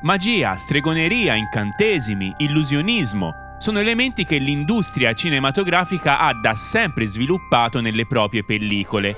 Magia, stregoneria, incantesimi, illusionismo sono elementi che l'industria cinematografica ha da sempre sviluppato nelle proprie pellicole.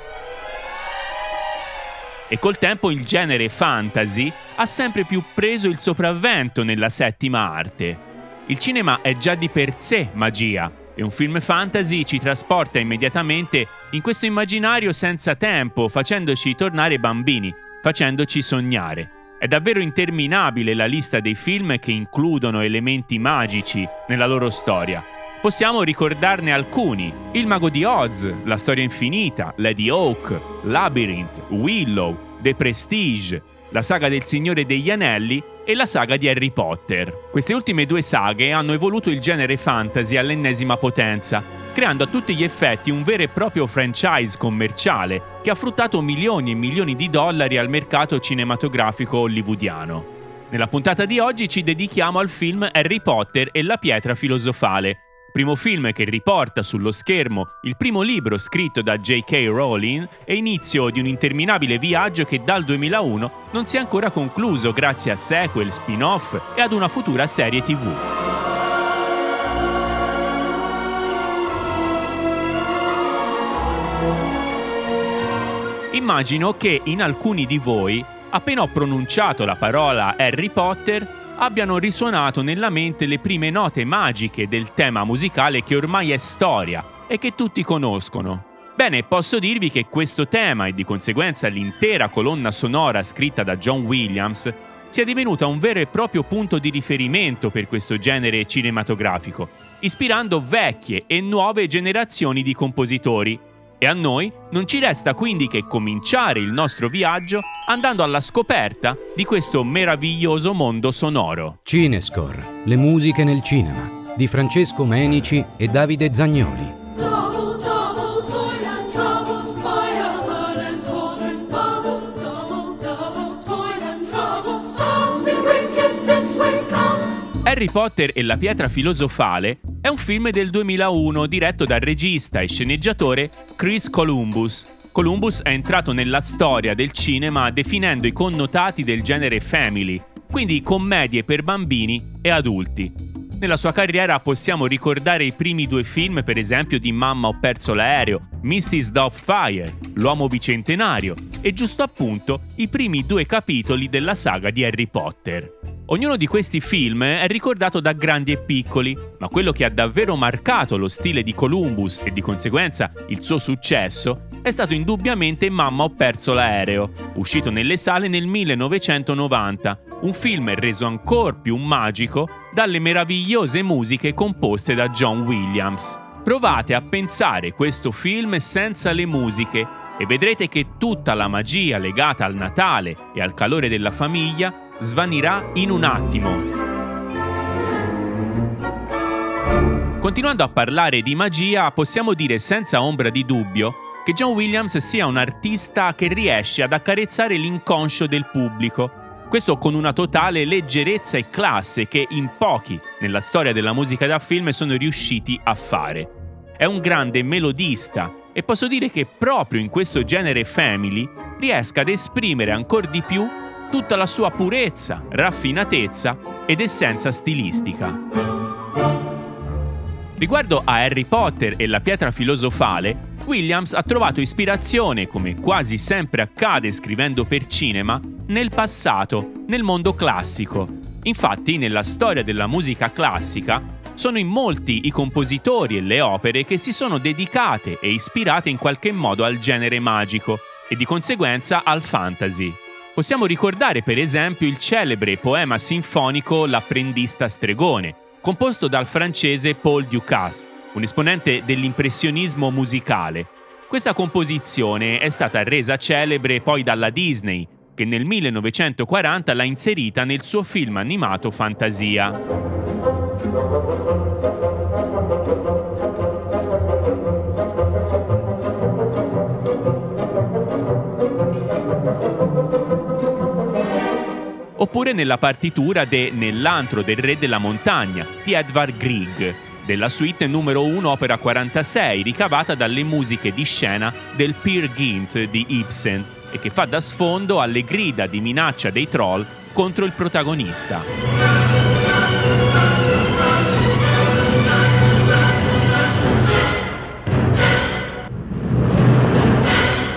E col tempo il genere fantasy ha sempre più preso il sopravvento nella settima arte. Il cinema è già di per sé magia e un film fantasy ci trasporta immediatamente in questo immaginario senza tempo, facendoci tornare bambini, facendoci sognare. È davvero interminabile la lista dei film che includono elementi magici nella loro storia. Possiamo ricordarne alcuni: Il Mago di Oz, La Storia Infinita, Lady Oak, Labyrinth, Willow, The Prestige, la saga del Signore degli Anelli e la saga di Harry Potter. Queste ultime due saghe hanno evoluto il genere fantasy all'ennesima potenza, creando a tutti gli effetti un vero e proprio franchise commerciale che ha fruttato milioni e milioni di dollari al mercato cinematografico hollywoodiano. Nella puntata di oggi ci dedichiamo al film Harry Potter e la pietra filosofale, primo film che riporta sullo schermo il primo libro scritto da J.K. Rowling e inizio di un interminabile viaggio che dal 2001 non si è ancora concluso grazie a sequel, spin-off e ad una futura serie TV. Immagino che in alcuni di voi, appena ho pronunciato la parola Harry Potter, abbiano risuonato nella mente le prime note magiche del tema musicale che ormai è storia e che tutti conoscono. Bene, posso dirvi che questo tema e di conseguenza l'intera colonna sonora scritta da John Williams sia divenuta un vero e proprio punto di riferimento per questo genere cinematografico, ispirando vecchie e nuove generazioni di compositori e a noi non ci resta quindi che cominciare il nostro viaggio andando alla scoperta di questo meraviglioso mondo sonoro. Cinescore, le musiche nel cinema, di Francesco Menici e Davide Zagnoli. Harry Potter e la pietra filosofale è un film del 2001 diretto dal regista e sceneggiatore Chris Columbus. Columbus è entrato nella storia del cinema definendo i connotati del genere family, quindi commedie per bambini e adulti. Nella sua carriera possiamo ricordare i primi due film, per esempio, di Mamma ho perso l'aereo, Mrs. Doubtfire, L'uomo bicentenario e giusto appunto i primi due capitoli della saga di Harry Potter. Ognuno di questi film è ricordato da grandi e piccoli, ma quello che ha davvero marcato lo stile di Columbus e di conseguenza il suo successo è stato indubbiamente Mamma ho perso l'aereo, uscito nelle sale nel 1990 un film reso ancora più magico dalle meravigliose musiche composte da John Williams. Provate a pensare questo film senza le musiche e vedrete che tutta la magia legata al Natale e al calore della famiglia svanirà in un attimo. Continuando a parlare di magia, possiamo dire senza ombra di dubbio che John Williams sia un artista che riesce ad accarezzare l'inconscio del pubblico questo con una totale leggerezza e classe che in pochi nella storia della musica da film sono riusciti a fare. È un grande melodista e posso dire che proprio in questo genere family riesca ad esprimere ancora di più tutta la sua purezza, raffinatezza ed essenza stilistica. Riguardo a Harry Potter e la pietra filosofale, Williams ha trovato ispirazione, come quasi sempre accade scrivendo per cinema, nel passato, nel mondo classico. Infatti, nella storia della musica classica, sono in molti i compositori e le opere che si sono dedicate e ispirate in qualche modo al genere magico e di conseguenza al fantasy. Possiamo ricordare per esempio il celebre poema sinfonico L'apprendista stregone, composto dal francese Paul Ducasse, un esponente dell'impressionismo musicale. Questa composizione è stata resa celebre poi dalla Disney, che nel 1940 l'ha inserita nel suo film animato Fantasia. Oppure nella partitura de Nell'antro del re della montagna di Edvard Grieg, della suite numero 1 opera 46 ricavata dalle musiche di scena del Peer Gynt di Ibsen e che fa da sfondo alle grida di minaccia dei troll contro il protagonista.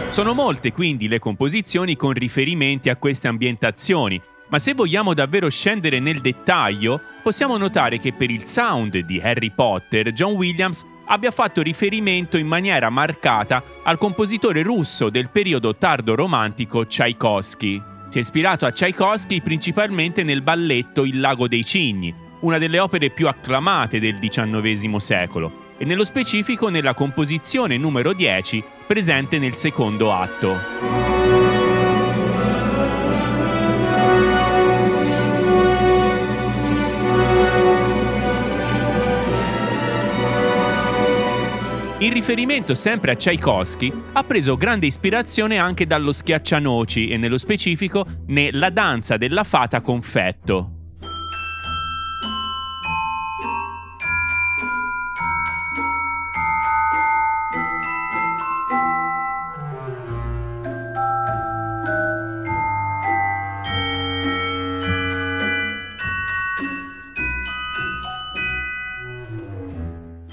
Sono molte quindi le composizioni con riferimenti a queste ambientazioni, ma se vogliamo davvero scendere nel dettaglio, possiamo notare che per il sound di Harry Potter John Williams abbia fatto riferimento in maniera marcata al compositore russo del periodo tardo romantico Tchaikovsky. Si è ispirato a Tchaikovsky principalmente nel balletto Il lago dei cigni, una delle opere più acclamate del XIX secolo, e nello specifico nella composizione numero 10 presente nel secondo atto. In riferimento sempre a Tchaikovsky, ha preso grande ispirazione anche dallo schiaccianoci e nello specifico nella danza della fata confetto.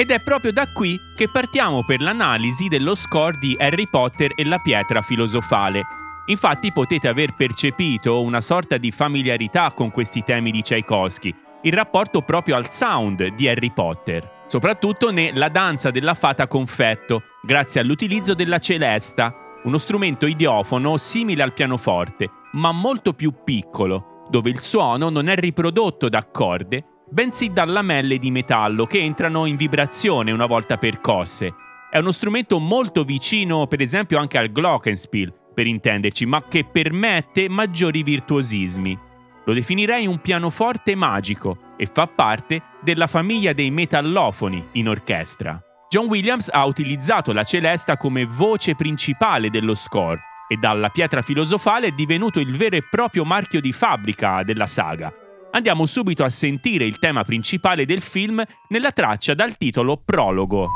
Ed è proprio da qui che partiamo per l'analisi dello score di Harry Potter e la pietra filosofale. Infatti potete aver percepito una sorta di familiarità con questi temi di Tchaikovsky, in rapporto proprio al sound di Harry Potter, soprattutto nella danza della fata confetto, grazie all'utilizzo della celesta, uno strumento idiofono simile al pianoforte, ma molto più piccolo, dove il suono non è riprodotto da corde, bensì da lamelle di metallo che entrano in vibrazione una volta percosse. È uno strumento molto vicino, per esempio, anche al glockenspiel, per intenderci, ma che permette maggiori virtuosismi. Lo definirei un pianoforte magico e fa parte della famiglia dei metallofoni in orchestra. John Williams ha utilizzato la celesta come voce principale dello score e dalla pietra filosofale è divenuto il vero e proprio marchio di fabbrica della saga, Andiamo subito a sentire il tema principale del film nella traccia dal titolo Prologo.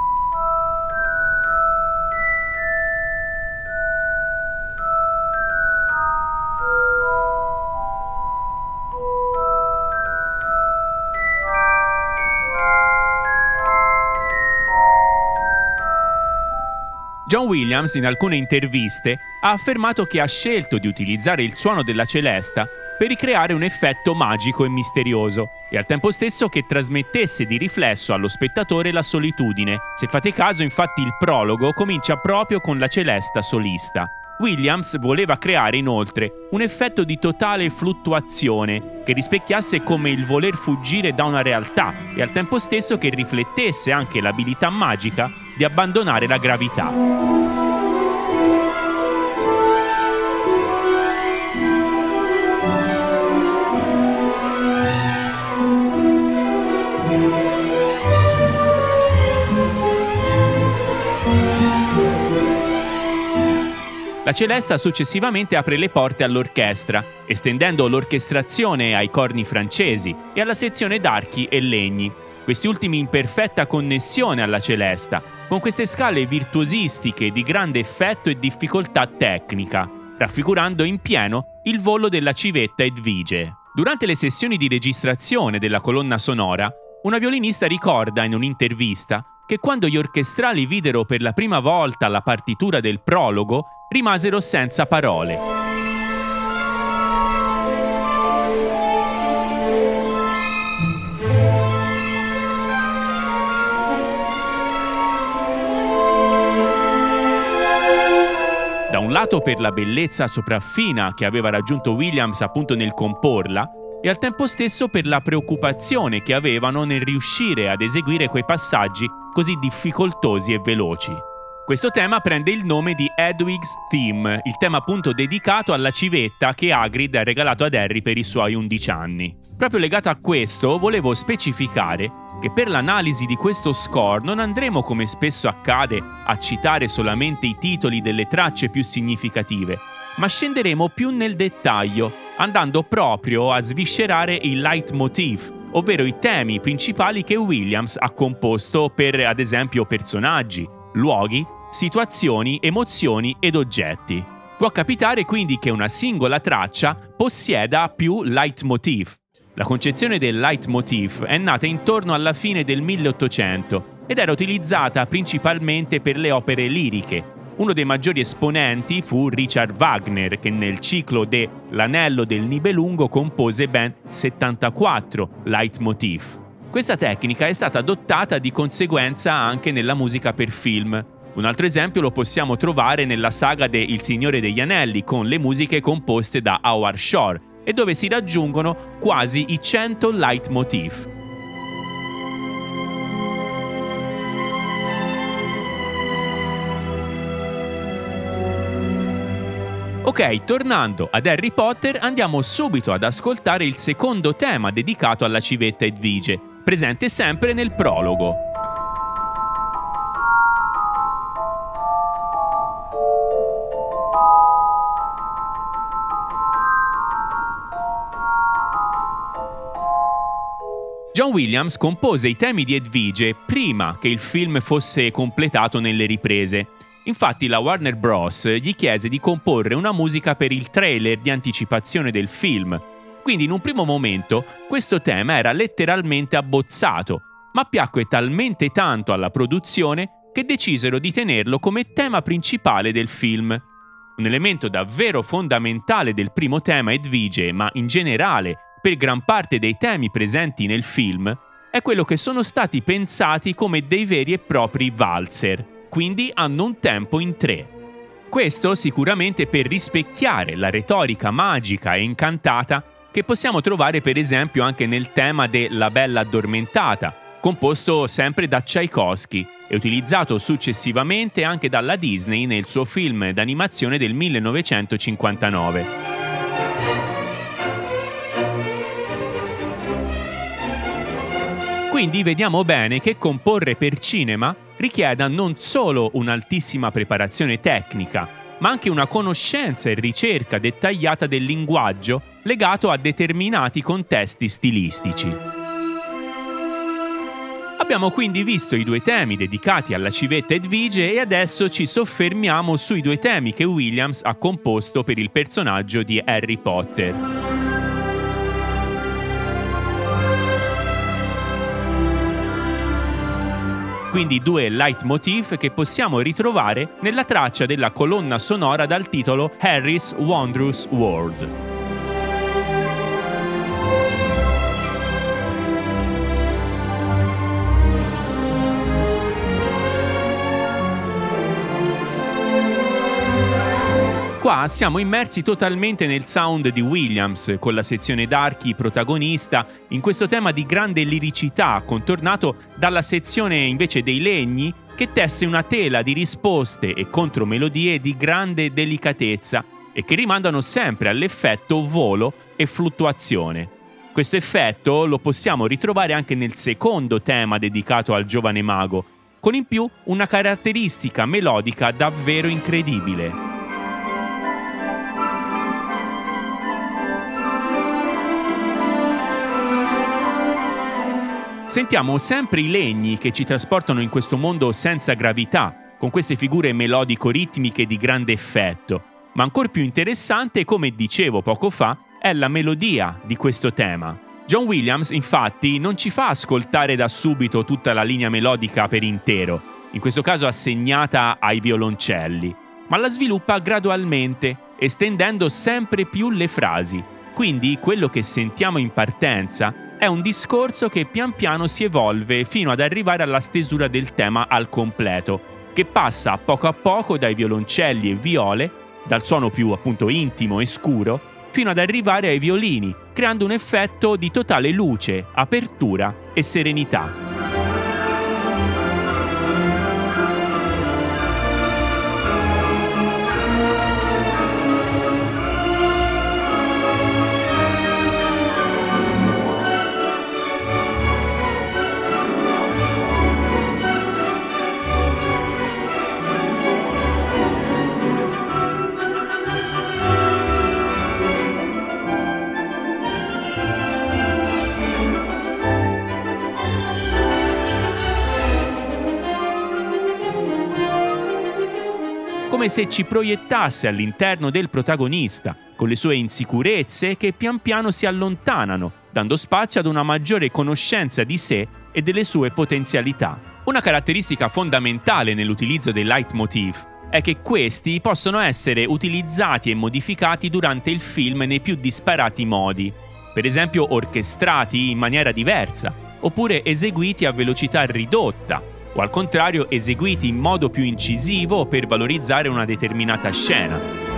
John Williams in alcune interviste ha affermato che ha scelto di utilizzare il suono della celesta per ricreare un effetto magico e misterioso e al tempo stesso che trasmettesse di riflesso allo spettatore la solitudine. Se fate caso, infatti, il prologo comincia proprio con la celesta solista. Williams voleva creare inoltre un effetto di totale fluttuazione che rispecchiasse come il voler fuggire da una realtà e al tempo stesso che riflettesse anche l'abilità magica di abbandonare la gravità. La Celesta successivamente apre le porte all'orchestra, estendendo l'orchestrazione ai corni francesi e alla sezione d'archi e legni, questi ultimi in perfetta connessione alla Celesta, con queste scale virtuosistiche di grande effetto e difficoltà tecnica, raffigurando in pieno il volo della civetta Edvige. Durante le sessioni di registrazione della colonna sonora, una violinista ricorda in un'intervista che quando gli orchestrali videro per la prima volta la partitura del prologo, rimasero senza parole. Da un lato per la bellezza sopraffina che aveva raggiunto Williams appunto nel comporla, e al tempo stesso per la preoccupazione che avevano nel riuscire ad eseguire quei passaggi così difficoltosi e veloci. Questo tema prende il nome di Edwig's Theme, il tema appunto dedicato alla civetta che Hagrid ha regalato ad Harry per i suoi 11 anni. Proprio legato a questo, volevo specificare che per l'analisi di questo score non andremo come spesso accade a citare solamente i titoli delle tracce più significative, ma scenderemo più nel dettaglio andando proprio a sviscerare il leitmotiv, ovvero i temi principali che Williams ha composto per, ad esempio, personaggi, luoghi, situazioni, emozioni ed oggetti. Può capitare quindi che una singola traccia possieda più leitmotiv. La concezione del leitmotiv è nata intorno alla fine del 1800 ed era utilizzata principalmente per le opere liriche. Uno dei maggiori esponenti fu Richard Wagner, che nel ciclo de L'anello del Nibelungo compose ben 74 leitmotiv. Questa tecnica è stata adottata di conseguenza anche nella musica per film, un altro esempio lo possiamo trovare nella saga de Il Signore degli Anelli con le musiche composte da Howard Shore e dove si raggiungono quasi i 100 leitmotiv. Ok, tornando ad Harry Potter, andiamo subito ad ascoltare il secondo tema dedicato alla civetta Edvige, presente sempre nel prologo. John Williams compose i temi di Edvige prima che il film fosse completato nelle riprese. Infatti la Warner Bros. gli chiese di comporre una musica per il trailer di anticipazione del film. Quindi in un primo momento questo tema era letteralmente abbozzato, ma piacque talmente tanto alla produzione che decisero di tenerlo come tema principale del film. Un elemento davvero fondamentale del primo tema Edvige, ma in generale per gran parte dei temi presenti nel film è quello che sono stati pensati come dei veri e propri valzer, quindi hanno un tempo in tre. Questo sicuramente per rispecchiare la retorica magica e incantata che possiamo trovare per esempio anche nel tema de La Bella Addormentata, composto sempre da Tchaikovsky e utilizzato successivamente anche dalla Disney nel suo film d'animazione del 1959. Quindi vediamo bene che comporre per cinema richieda non solo un'altissima preparazione tecnica, ma anche una conoscenza e ricerca dettagliata del linguaggio legato a determinati contesti stilistici. Abbiamo quindi visto i due temi dedicati alla civetta Edvige e adesso ci soffermiamo sui due temi che Williams ha composto per il personaggio di Harry Potter. quindi due leitmotiv che possiamo ritrovare nella traccia della colonna sonora dal titolo Harry's Wondrous World. Siamo immersi totalmente nel sound di Williams, con la sezione d'archi protagonista, in questo tema di grande liricità, contornato dalla sezione invece dei legni, che tesse una tela di risposte e contromelodie di grande delicatezza e che rimandano sempre all'effetto volo e fluttuazione. Questo effetto lo possiamo ritrovare anche nel secondo tema dedicato al giovane mago, con in più una caratteristica melodica davvero incredibile. Sentiamo sempre i legni che ci trasportano in questo mondo senza gravità, con queste figure melodico-ritmiche di grande effetto. Ma ancora più interessante, come dicevo poco fa, è la melodia di questo tema. John Williams infatti non ci fa ascoltare da subito tutta la linea melodica per intero, in questo caso assegnata ai violoncelli, ma la sviluppa gradualmente, estendendo sempre più le frasi. Quindi quello che sentiamo in partenza è un discorso che pian piano si evolve fino ad arrivare alla stesura del tema al completo, che passa a poco a poco dai violoncelli e viole, dal suono più appunto intimo e scuro, fino ad arrivare ai violini, creando un effetto di totale luce, apertura e serenità. Come se ci proiettasse all'interno del protagonista, con le sue insicurezze che pian piano si allontanano, dando spazio ad una maggiore conoscenza di sé e delle sue potenzialità. Una caratteristica fondamentale nell'utilizzo dei leitmotiv è che questi possono essere utilizzati e modificati durante il film nei più disparati modi, per esempio orchestrati in maniera diversa, oppure eseguiti a velocità ridotta, o al contrario eseguiti in modo più incisivo per valorizzare una determinata scena.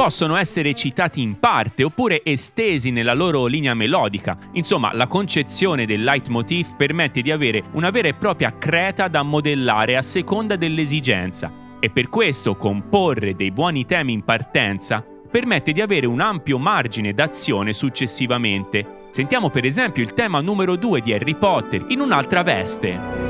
possono essere citati in parte oppure estesi nella loro linea melodica. Insomma, la concezione del leitmotiv permette di avere una vera e propria creta da modellare a seconda dell'esigenza e per questo comporre dei buoni temi in partenza permette di avere un ampio margine d'azione successivamente. Sentiamo per esempio il tema numero 2 di Harry Potter in un'altra veste.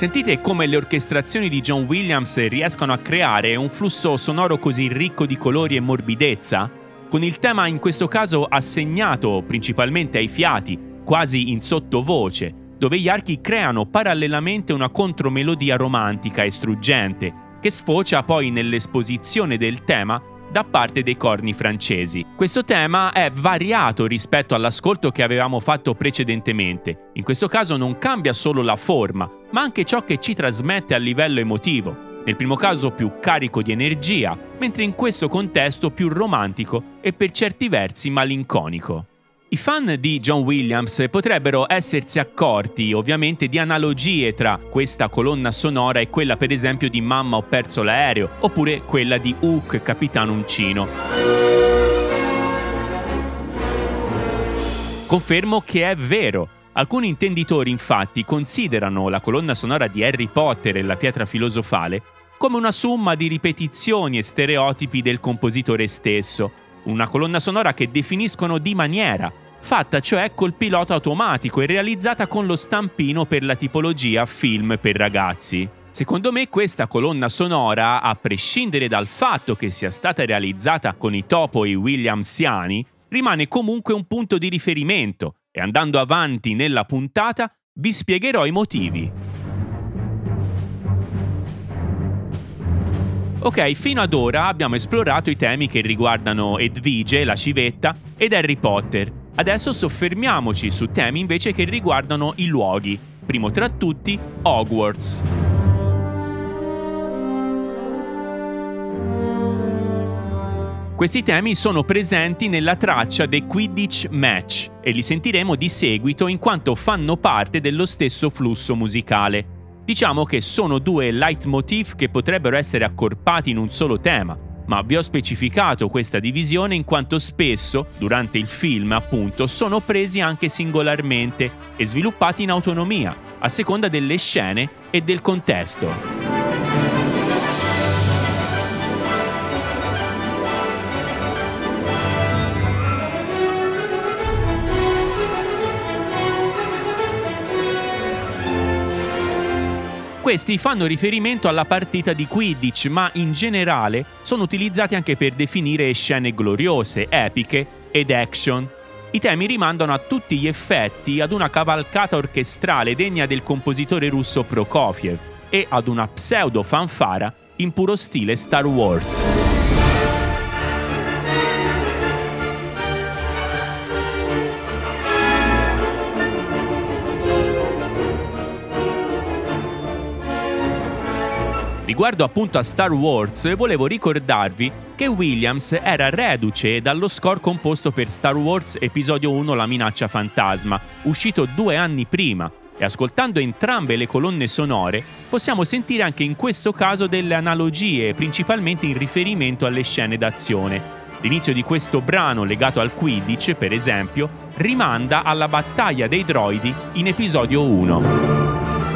Sentite come le orchestrazioni di John Williams riescono a creare un flusso sonoro così ricco di colori e morbidezza? Con il tema in questo caso assegnato principalmente ai fiati, quasi in sottovoce, dove gli archi creano parallelamente una contromelodia romantica e struggente, che sfocia poi nell'esposizione del tema da parte dei corni francesi. Questo tema è variato rispetto all'ascolto che avevamo fatto precedentemente. In questo caso non cambia solo la forma, ma anche ciò che ci trasmette a livello emotivo. Nel primo caso più carico di energia, mentre in questo contesto più romantico e per certi versi malinconico. I fan di John Williams potrebbero essersi accorti ovviamente di analogie tra questa colonna sonora e quella per esempio di Mamma ho perso l'aereo oppure quella di Hook Capitano Uncino. Confermo che è vero. Alcuni intenditori infatti considerano la colonna sonora di Harry Potter e la pietra filosofale come una somma di ripetizioni e stereotipi del compositore stesso, una colonna sonora che definiscono di maniera, fatta cioè col pilota automatico e realizzata con lo stampino per la tipologia film per ragazzi. Secondo me questa colonna sonora, a prescindere dal fatto che sia stata realizzata con i topo e i Williamsiani, rimane comunque un punto di riferimento e andando avanti nella puntata vi spiegherò i motivi. Ok, fino ad ora abbiamo esplorato i temi che riguardano Edvige, la civetta, ed Harry Potter. Adesso soffermiamoci su temi invece che riguardano i luoghi, primo tra tutti Hogwarts. Questi temi sono presenti nella traccia The Quidditch Match e li sentiremo di seguito in quanto fanno parte dello stesso flusso musicale. Diciamo che sono due leitmotiv che potrebbero essere accorpati in un solo tema, ma vi ho specificato questa divisione in quanto spesso, durante il film appunto, sono presi anche singolarmente e sviluppati in autonomia, a seconda delle scene e del contesto. Questi fanno riferimento alla partita di Quidditch, ma in generale sono utilizzati anche per definire scene gloriose, epiche ed action. I temi rimandano a tutti gli effetti ad una cavalcata orchestrale degna del compositore russo Prokofiev e ad una pseudo fanfara in puro stile Star Wars. Riguardo appunto a Star Wars, volevo ricordarvi che Williams era reduce dallo score composto per Star Wars Episodio 1 La minaccia fantasma, uscito due anni prima, e ascoltando entrambe le colonne sonore possiamo sentire anche in questo caso delle analogie, principalmente in riferimento alle scene d'azione. L'inizio di questo brano legato al Quidditch, per esempio, rimanda alla battaglia dei droidi in episodio 1.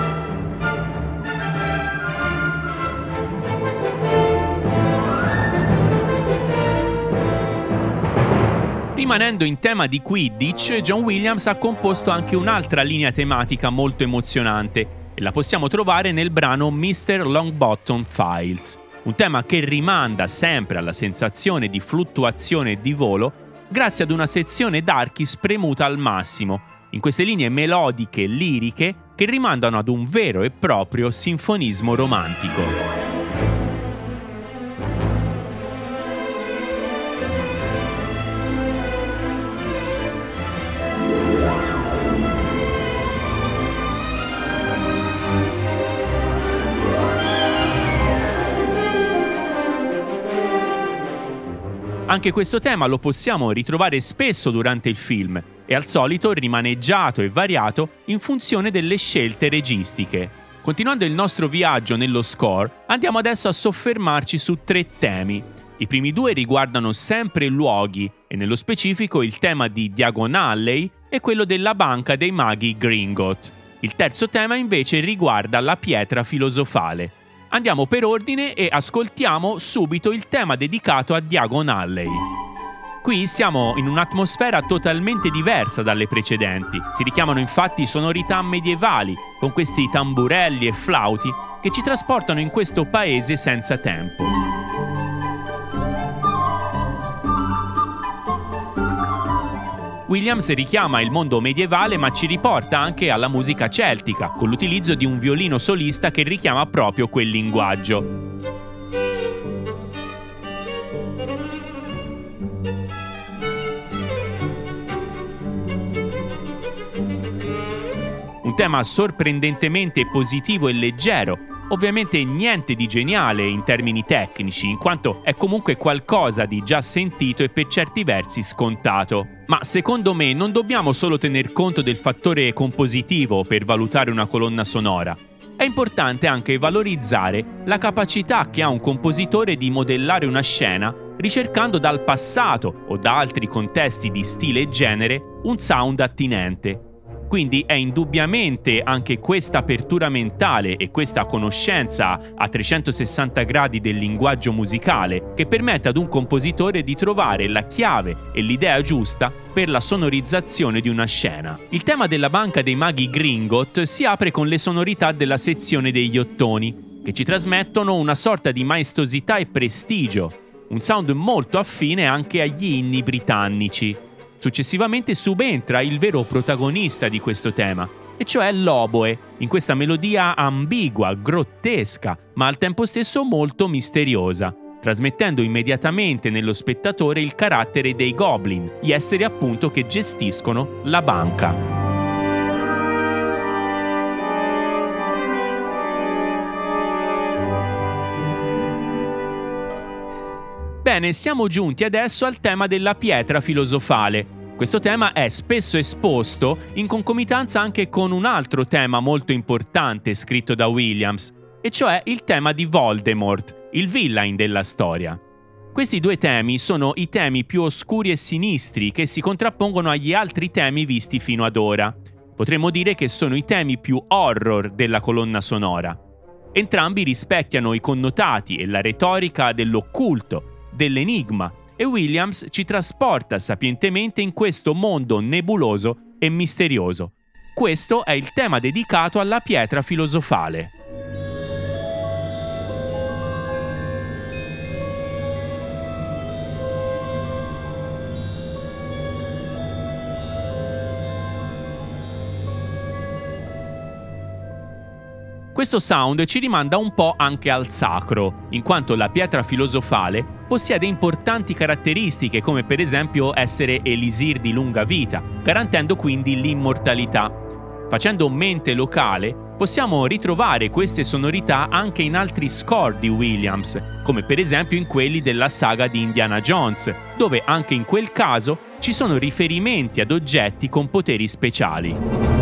Rimanendo in tema di Quidditch, John Williams ha composto anche un'altra linea tematica molto emozionante e la possiamo trovare nel brano Mr. Longbottom Files, un tema che rimanda sempre alla sensazione di fluttuazione e di volo grazie ad una sezione d'archi spremuta al massimo, in queste linee melodiche e liriche che rimandano ad un vero e proprio sinfonismo romantico. Anche questo tema lo possiamo ritrovare spesso durante il film e al solito rimaneggiato e variato in funzione delle scelte registiche. Continuando il nostro viaggio nello score, andiamo adesso a soffermarci su tre temi. I primi due riguardano sempre luoghi e nello specifico il tema di Diagon Alley e quello della banca dei maghi Gringot. Il terzo tema invece riguarda la pietra filosofale, Andiamo per ordine e ascoltiamo subito il tema dedicato a Diagon Alley. Qui siamo in un'atmosfera totalmente diversa dalle precedenti. Si richiamano infatti sonorità medievali, con questi tamburelli e flauti che ci trasportano in questo paese senza tempo. Williams richiama il mondo medievale ma ci riporta anche alla musica celtica, con l'utilizzo di un violino solista che richiama proprio quel linguaggio. Un tema sorprendentemente positivo e leggero, Ovviamente niente di geniale in termini tecnici, in quanto è comunque qualcosa di già sentito e per certi versi scontato. Ma secondo me non dobbiamo solo tener conto del fattore compositivo per valutare una colonna sonora. È importante anche valorizzare la capacità che ha un compositore di modellare una scena ricercando dal passato o da altri contesti di stile e genere un sound attinente quindi è indubbiamente anche questa apertura mentale e questa conoscenza a 360 gradi del linguaggio musicale che permette ad un compositore di trovare la chiave e l'idea giusta per la sonorizzazione di una scena. Il tema della banca dei maghi Gringot si apre con le sonorità della sezione degli ottoni, che ci trasmettono una sorta di maestosità e prestigio, un sound molto affine anche agli inni britannici. Successivamente subentra il vero protagonista di questo tema, e cioè l'oboe, in questa melodia ambigua, grottesca, ma al tempo stesso molto misteriosa, trasmettendo immediatamente nello spettatore il carattere dei goblin, gli esseri appunto che gestiscono la banca. Bene, siamo giunti adesso al tema della pietra filosofale, questo tema è spesso esposto in concomitanza anche con un altro tema molto importante scritto da Williams, e cioè il tema di Voldemort, il villain della storia. Questi due temi sono i temi più oscuri e sinistri che si contrappongono agli altri temi visti fino ad ora. Potremmo dire che sono i temi più horror della colonna sonora. Entrambi rispecchiano i connotati e la retorica dell'occulto, dell'enigma e Williams ci trasporta sapientemente in questo mondo nebuloso e misterioso. Questo è il tema dedicato alla pietra filosofale. Questo sound ci rimanda un po' anche al sacro, in quanto la pietra filosofale possiede importanti caratteristiche come per esempio essere elisir di lunga vita, garantendo quindi l'immortalità. Facendo mente locale, possiamo ritrovare queste sonorità anche in altri score di Williams, come per esempio in quelli della saga di Indiana Jones, dove anche in quel caso ci sono riferimenti ad oggetti con poteri speciali.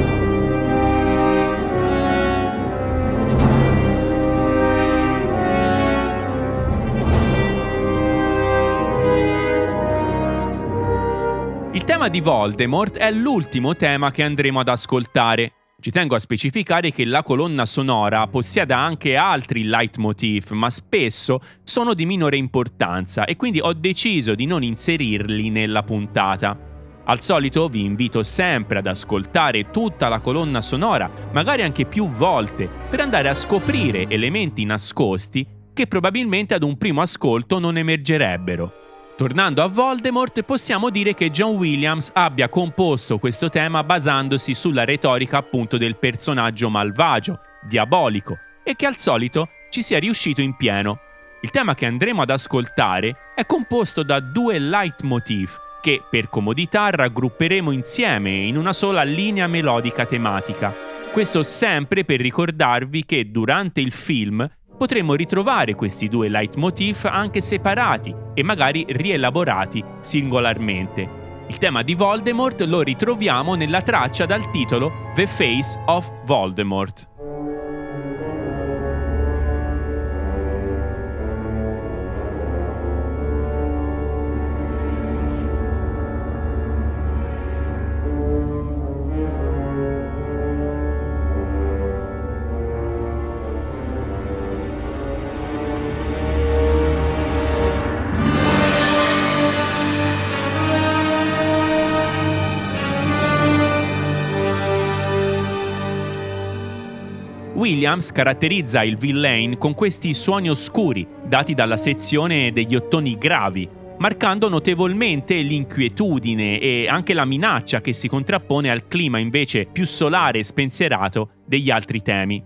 Tema di Voldemort è l'ultimo tema che andremo ad ascoltare. Ci tengo a specificare che la colonna sonora possieda anche altri leitmotiv, ma spesso sono di minore importanza e quindi ho deciso di non inserirli nella puntata. Al solito vi invito sempre ad ascoltare tutta la colonna sonora, magari anche più volte, per andare a scoprire elementi nascosti che probabilmente ad un primo ascolto non emergerebbero. Tornando a Voldemort, possiamo dire che John Williams abbia composto questo tema basandosi sulla retorica appunto del personaggio malvagio, diabolico, e che al solito ci sia riuscito in pieno. Il tema che andremo ad ascoltare è composto da due leitmotiv che per comodità raggrupperemo insieme in una sola linea melodica tematica. Questo sempre per ricordarvi che durante il film potremmo ritrovare questi due leitmotiv anche separati e magari rielaborati singolarmente. Il tema di Voldemort lo ritroviamo nella traccia dal titolo The Face of Voldemort. Williams caratterizza il villain con questi suoni oscuri dati dalla sezione degli ottoni gravi, marcando notevolmente l'inquietudine e anche la minaccia che si contrappone al clima invece più solare e spensierato degli altri temi.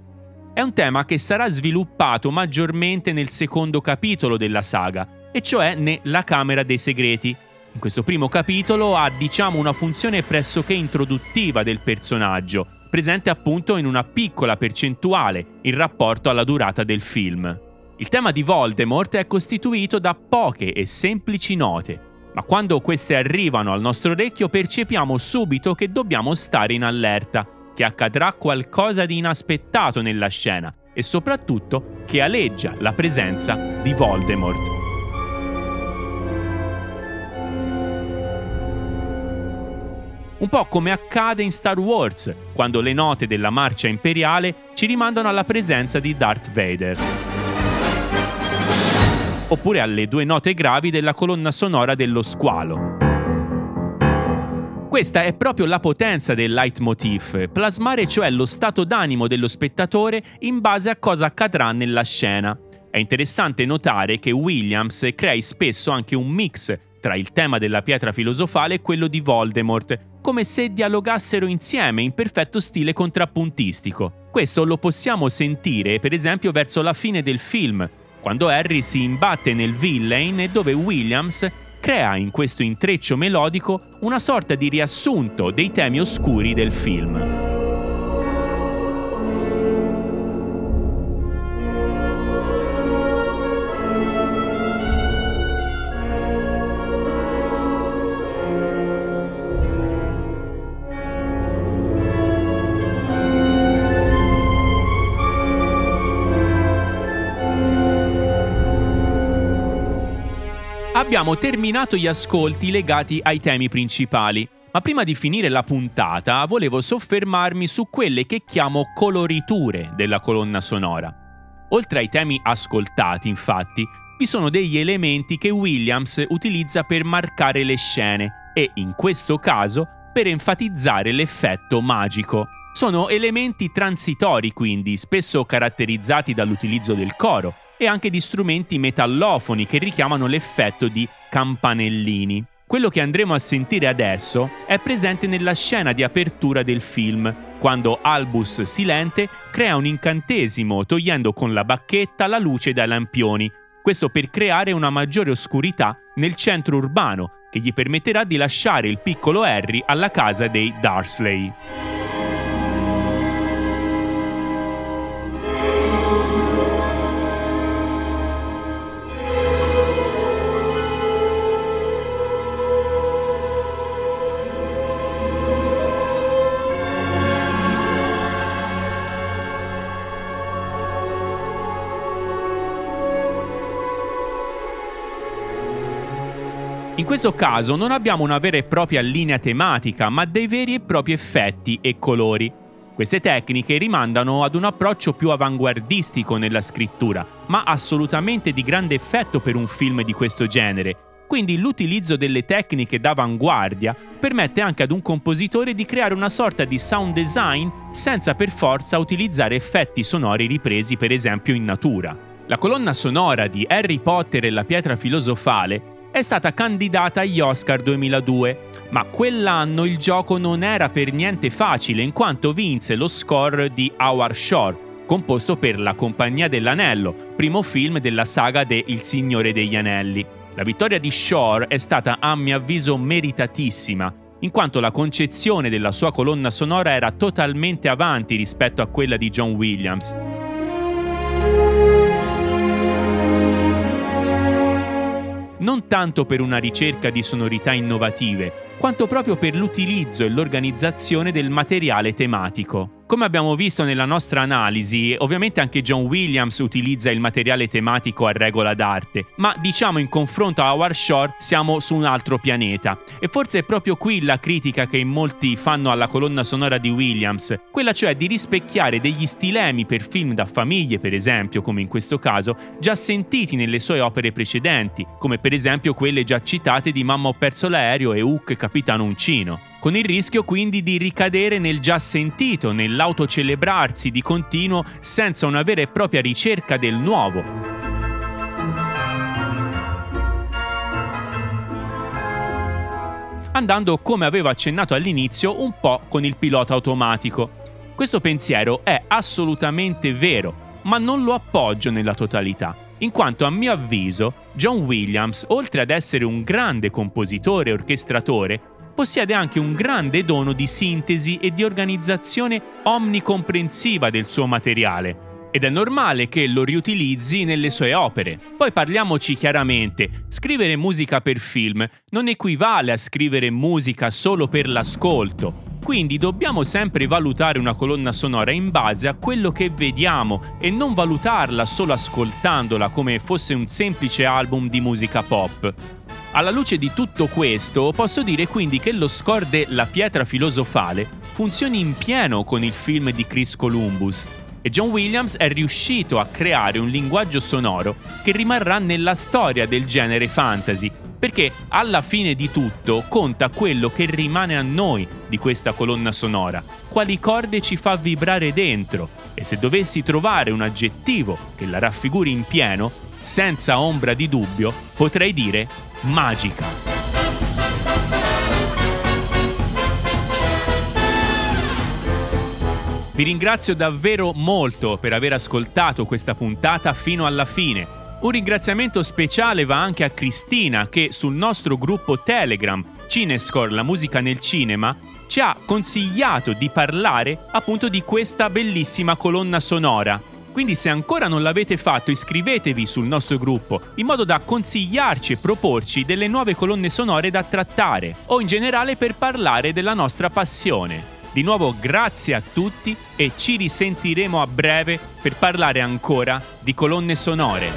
È un tema che sarà sviluppato maggiormente nel secondo capitolo della saga, e cioè nella Camera dei Segreti. In questo primo capitolo ha diciamo una funzione pressoché introduttiva del personaggio, presente appunto in una piccola percentuale in rapporto alla durata del film. Il tema di Voldemort è costituito da poche e semplici note, ma quando queste arrivano al nostro orecchio percepiamo subito che dobbiamo stare in allerta, che accadrà qualcosa di inaspettato nella scena e soprattutto che aleggia la presenza di Voldemort. Un po' come accade in Star Wars, quando le note della marcia imperiale ci rimandano alla presenza di Darth Vader. Oppure alle due note gravi della colonna sonora dello squalo. Questa è proprio la potenza del leitmotiv, plasmare cioè lo stato d'animo dello spettatore in base a cosa accadrà nella scena. È interessante notare che Williams crei spesso anche un mix tra il tema della pietra filosofale e quello di Voldemort, come se dialogassero insieme in perfetto stile contrappuntistico. Questo lo possiamo sentire per esempio verso la fine del film, quando Harry si imbatte nel villain e dove Williams crea in questo intreccio melodico una sorta di riassunto dei temi oscuri del film. Abbiamo terminato gli ascolti legati ai temi principali. Ma prima di finire la puntata volevo soffermarmi su quelle che chiamo coloriture della colonna sonora. Oltre ai temi ascoltati, infatti, vi sono degli elementi che Williams utilizza per marcare le scene e, in questo caso, per enfatizzare l'effetto magico. Sono elementi transitori, quindi, spesso caratterizzati dall'utilizzo del coro, e anche di strumenti metallofoni che richiamano l'effetto di campanellini. Quello che andremo a sentire adesso è presente nella scena di apertura del film, quando Albus Silente crea un incantesimo togliendo con la bacchetta la luce dai lampioni, questo per creare una maggiore oscurità nel centro urbano che gli permetterà di lasciare il piccolo Harry alla casa dei Darsley. In questo caso non abbiamo una vera e propria linea tematica, ma dei veri e propri effetti e colori. Queste tecniche rimandano ad un approccio più avanguardistico nella scrittura, ma assolutamente di grande effetto per un film di questo genere, quindi l'utilizzo delle tecniche d'avanguardia permette anche ad un compositore di creare una sorta di sound design senza per forza utilizzare effetti sonori ripresi per esempio in natura. La colonna sonora di Harry Potter e la pietra filosofale è stata candidata agli Oscar 2002, ma quell'anno il gioco non era per niente facile in quanto vinse lo score di Howard Shore, composto per La Compagnia dell'Anello, primo film della saga de Il Signore degli Anelli. La vittoria di Shore è stata a mio avviso meritatissima, in quanto la concezione della sua colonna sonora era totalmente avanti rispetto a quella di John Williams. Non tanto per una ricerca di sonorità innovative, quanto proprio per l'utilizzo e l'organizzazione del materiale tematico. Come abbiamo visto nella nostra analisi, ovviamente anche John Williams utilizza il materiale tematico a regola d'arte, ma diciamo in confronto a Howard Shore siamo su un altro pianeta. E forse è proprio qui la critica che in molti fanno alla colonna sonora di Williams, quella cioè di rispecchiare degli stilemi per film da famiglie, per esempio, come in questo caso, già sentiti nelle sue opere precedenti, come per esempio quelle già citate di Mamma ho perso l'aereo e Hook Capitano Uncino con il rischio quindi di ricadere nel già sentito, nell'autocelebrarsi di continuo senza una vera e propria ricerca del nuovo. Andando, come avevo accennato all'inizio, un po' con il pilota automatico. Questo pensiero è assolutamente vero, ma non lo appoggio nella totalità in quanto a mio avviso John Williams, oltre ad essere un grande compositore e orchestratore, possiede anche un grande dono di sintesi e di organizzazione omnicomprensiva del suo materiale. Ed è normale che lo riutilizzi nelle sue opere. Poi parliamoci chiaramente, scrivere musica per film non equivale a scrivere musica solo per l'ascolto. Quindi dobbiamo sempre valutare una colonna sonora in base a quello che vediamo e non valutarla solo ascoltandola come fosse un semplice album di musica pop. Alla luce di tutto questo, posso dire quindi che lo score de La pietra filosofale funzioni in pieno con il film di Chris Columbus e John Williams è riuscito a creare un linguaggio sonoro che rimarrà nella storia del genere fantasy, perché alla fine di tutto conta quello che rimane a noi di questa colonna sonora, quali corde ci fa vibrare dentro e se dovessi trovare un aggettivo che la raffiguri in pieno, senza ombra di dubbio, potrei dire magica. Vi ringrazio davvero molto per aver ascoltato questa puntata fino alla fine. Un ringraziamento speciale va anche a Cristina che sul nostro gruppo Telegram Cinescore la musica nel cinema ci ha consigliato di parlare appunto di questa bellissima colonna sonora quindi se ancora non l'avete fatto iscrivetevi sul nostro gruppo in modo da consigliarci e proporci delle nuove colonne sonore da trattare o in generale per parlare della nostra passione. Di nuovo grazie a tutti e ci risentiremo a breve per parlare ancora di colonne sonore.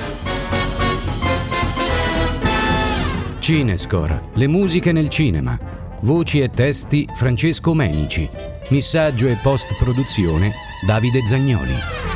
Cinescore, le musiche nel cinema. Voci e testi Francesco Menici. Missaggio e post produzione Davide Zagnoli.